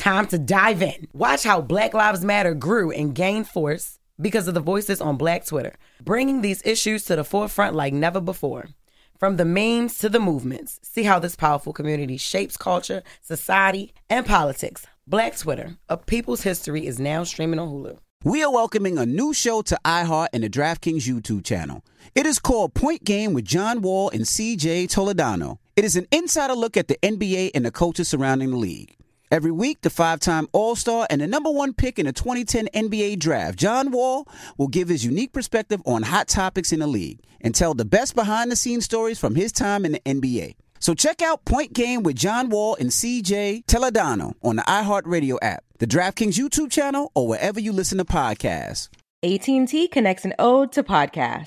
Time to dive in. Watch how Black Lives Matter grew and gained force because of the voices on Black Twitter, bringing these issues to the forefront like never before. From the memes to the movements, see how this powerful community shapes culture, society, and politics. Black Twitter, a people's history, is now streaming on Hulu. We are welcoming a new show to iHeart and the DraftKings YouTube channel. It is called Point Game with John Wall and CJ Toledano. It is an insider look at the NBA and the coaches surrounding the league. Every week, the five time All Star and the number one pick in the 2010 NBA Draft, John Wall, will give his unique perspective on hot topics in the league and tell the best behind the scenes stories from his time in the NBA. So check out Point Game with John Wall and CJ Toledano on the iHeartRadio app, the DraftKings YouTube channel, or wherever you listen to podcasts. AT&T connects an ode to podcast.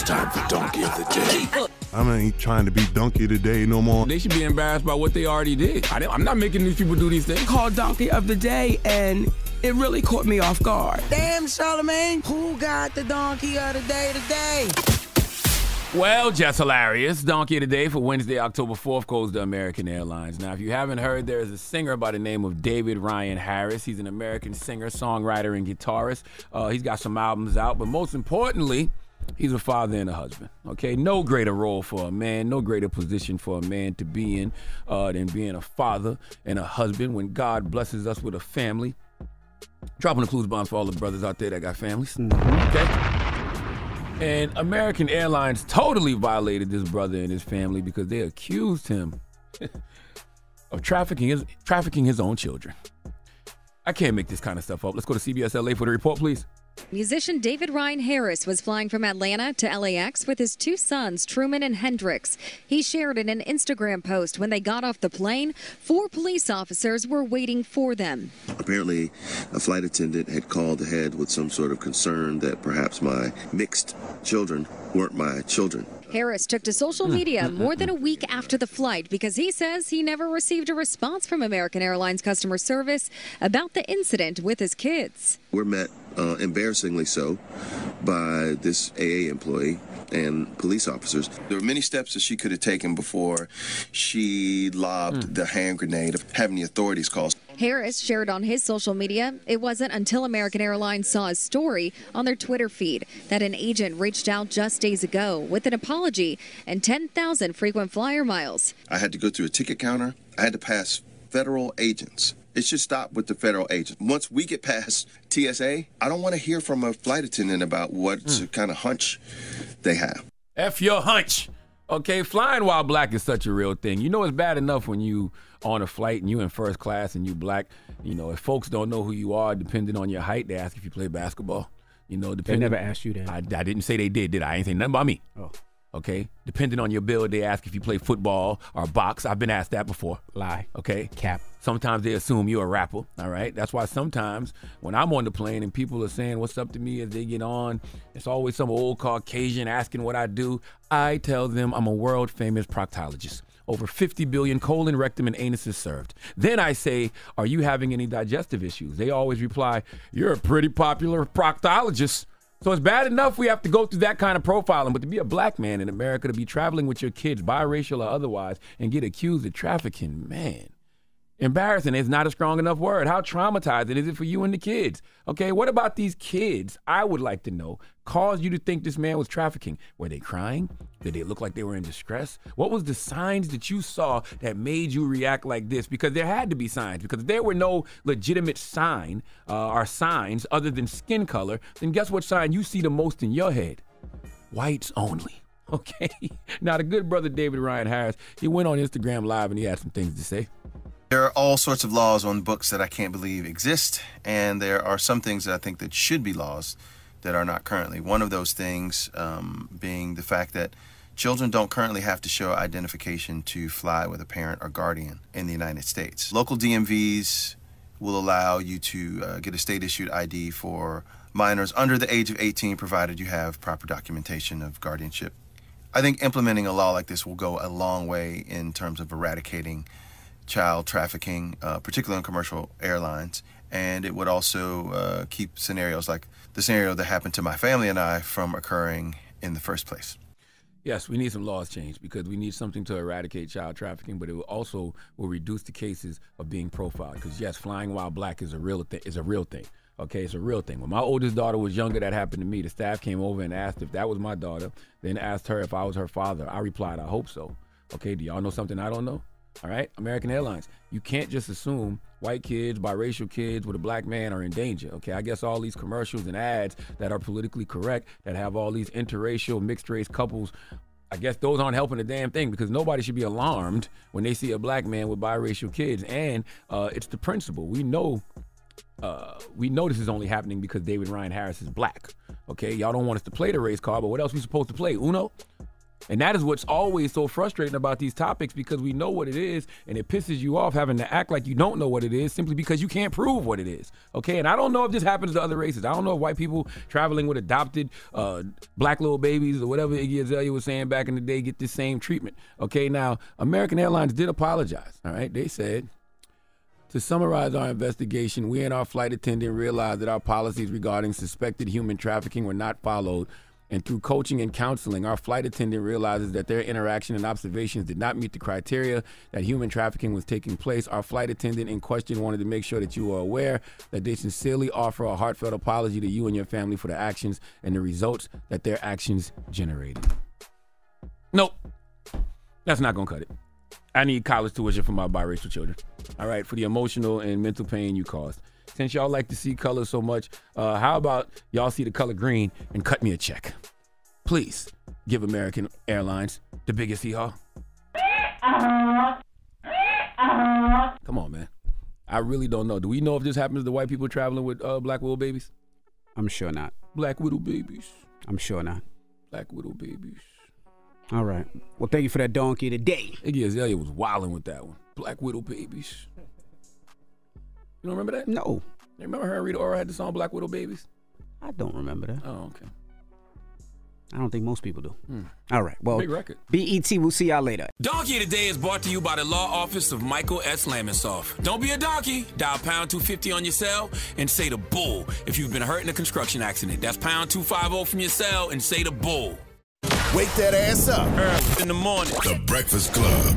It's time for Donkey of the Day. I ain't trying to be donkey today no more. They should be embarrassed by what they already did. I, am not making these people do these things. Called Donkey of the Day, and it really caught me off guard. Damn, Charlemagne, who got the Donkey of the Day today? Well, just hilarious. Donkey of the Day for Wednesday, October 4th goes to American Airlines. Now, if you haven't heard, there is a singer by the name of David Ryan Harris. He's an American singer, songwriter, and guitarist. Uh, he's got some albums out, but most importantly, He's a father and a husband. Okay, no greater role for a man, no greater position for a man to be in uh, than being a father and a husband. When God blesses us with a family, dropping the clues bombs for all the brothers out there that got families. Okay, and American Airlines totally violated this brother and his family because they accused him of trafficking his trafficking his own children. I can't make this kind of stuff up. Let's go to CBS LA for the report, please. Musician David Ryan Harris was flying from Atlanta to LAX with his two sons, Truman and Hendrix. He shared in an Instagram post when they got off the plane, four police officers were waiting for them. Apparently, a flight attendant had called ahead with some sort of concern that perhaps my mixed children weren't my children. Harris took to social media more than a week after the flight because he says he never received a response from American Airlines customer service about the incident with his kids. We're met uh, embarrassingly so, by this AA employee and police officers. There were many steps that she could have taken before she lobbed the hand grenade of having the authorities call. Harris shared on his social media it wasn't until American Airlines saw his story on their Twitter feed that an agent reached out just days ago with an apology and 10,000 frequent flyer miles. I had to go through a ticket counter. I had to pass federal agents. It should stop with the federal agents. Once we get past TSA, I don't want to hear from a flight attendant about what hmm. kind of hunch they have. F your hunch. Okay, flying while black is such a real thing. You know it's bad enough when you on a flight and you in first class and you black. You know, if folks don't know who you are, depending on your height, they ask if you play basketball. You know, depending. They never asked you that. I, I didn't say they did, did I? I ain't say nothing about me. Oh. Okay. Depending on your build, they ask if you play football or box. I've been asked that before. Lie. Okay. Cap. Sometimes they assume you're a rapper. All right. That's why sometimes when I'm on the plane and people are saying what's up to me as they get on, it's always some old Caucasian asking what I do. I tell them I'm a world famous proctologist. Over 50 billion colon, rectum, and anuses served. Then I say, Are you having any digestive issues? They always reply, You're a pretty popular proctologist. So it's bad enough we have to go through that kind of profiling, but to be a black man in America, to be traveling with your kids, biracial or otherwise, and get accused of trafficking, man. Embarrassing is not a strong enough word. How traumatizing is it for you and the kids? Okay, what about these kids? I would like to know. Caused you to think this man was trafficking? Were they crying? Did they look like they were in distress? What was the signs that you saw that made you react like this? Because there had to be signs. Because if there were no legitimate sign uh, or signs other than skin color, then guess what sign you see the most in your head? Whites only. Okay. Now the good brother David Ryan Harris, he went on Instagram Live and he had some things to say. There are all sorts of laws on books that I can't believe exist, and there are some things that I think that should be laws that are not currently. One of those things um, being the fact that children don't currently have to show identification to fly with a parent or guardian in the United States. Local DMVs will allow you to uh, get a state issued ID for minors under the age of 18, provided you have proper documentation of guardianship. I think implementing a law like this will go a long way in terms of eradicating child trafficking, uh, particularly on commercial airlines. And it would also uh, keep scenarios like the scenario that happened to my family and I from occurring in the first place. Yes, we need some laws changed because we need something to eradicate child trafficking, but it will also will reduce the cases of being profiled. Because yes, flying while black is a real thing. Is a real thing. Okay, it's a real thing. When my oldest daughter was younger, that happened to me. The staff came over and asked if that was my daughter, then asked her if I was her father. I replied, I hope so. Okay, do y'all know something I don't know? All right, American Airlines. You can't just assume white kids, biracial kids with a black man are in danger. Okay, I guess all these commercials and ads that are politically correct, that have all these interracial, mixed race couples, I guess those aren't helping a damn thing because nobody should be alarmed when they see a black man with biracial kids. And uh, it's the principle. We know uh, we know this is only happening because David Ryan Harris is black. Okay, y'all don't want us to play the race card, but what else we supposed to play? Uno. And that is what's always so frustrating about these topics because we know what it is and it pisses you off having to act like you don't know what it is simply because you can't prove what it is. Okay, and I don't know if this happens to other races. I don't know if white people traveling with adopted uh, black little babies or whatever Iggy Azalea was saying back in the day get this same treatment. Okay, now American Airlines did apologize. All right, they said, to summarize our investigation, we and our flight attendant realized that our policies regarding suspected human trafficking were not followed. And through coaching and counseling, our flight attendant realizes that their interaction and observations did not meet the criteria that human trafficking was taking place. Our flight attendant in question wanted to make sure that you are aware that they sincerely offer a heartfelt apology to you and your family for the actions and the results that their actions generated. Nope. That's not going to cut it. I need college tuition for my biracial children. All right, for the emotional and mental pain you caused. Since y'all like to see color so much, uh, how about y'all see the color green and cut me a check? Please give American Airlines the biggest hee haw. Come on, man. I really don't know. Do we know if this happens to white people traveling with uh, black widow babies? I'm sure not. Black widow babies. I'm sure not. Black widow babies. All right. Well, thank you for that donkey today. Iggy Azalea was wilding with that one. Black widow babies. You don't remember that? No, remember her and Rita Ora had the song Black Widow Babies? I don't remember that. Oh, okay. I don't think most people do. Hmm. All right. Well, Big record. BET, we'll see y'all later. Donkey today is brought to you by the law office of Michael S. Lamonsoff. Don't be a donkey. Dial pound 250 on your cell and say the bull if you've been hurt in a construction accident. That's pound 250 from your cell and say the bull. Wake that ass up. Early in the morning. The Breakfast Club.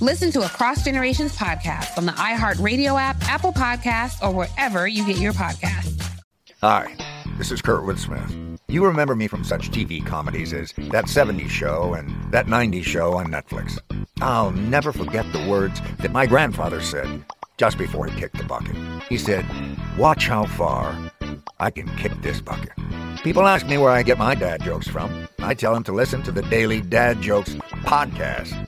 Listen to Across Generations podcast on the iHeartRadio app, Apple Podcasts, or wherever you get your podcasts. Hi, this is Kurtwood Smith. You remember me from such TV comedies as That 70s Show and That 90s Show on Netflix. I'll never forget the words that my grandfather said just before he kicked the bucket. He said, Watch how far I can kick this bucket. People ask me where I get my dad jokes from. I tell them to listen to the Daily Dad Jokes podcast.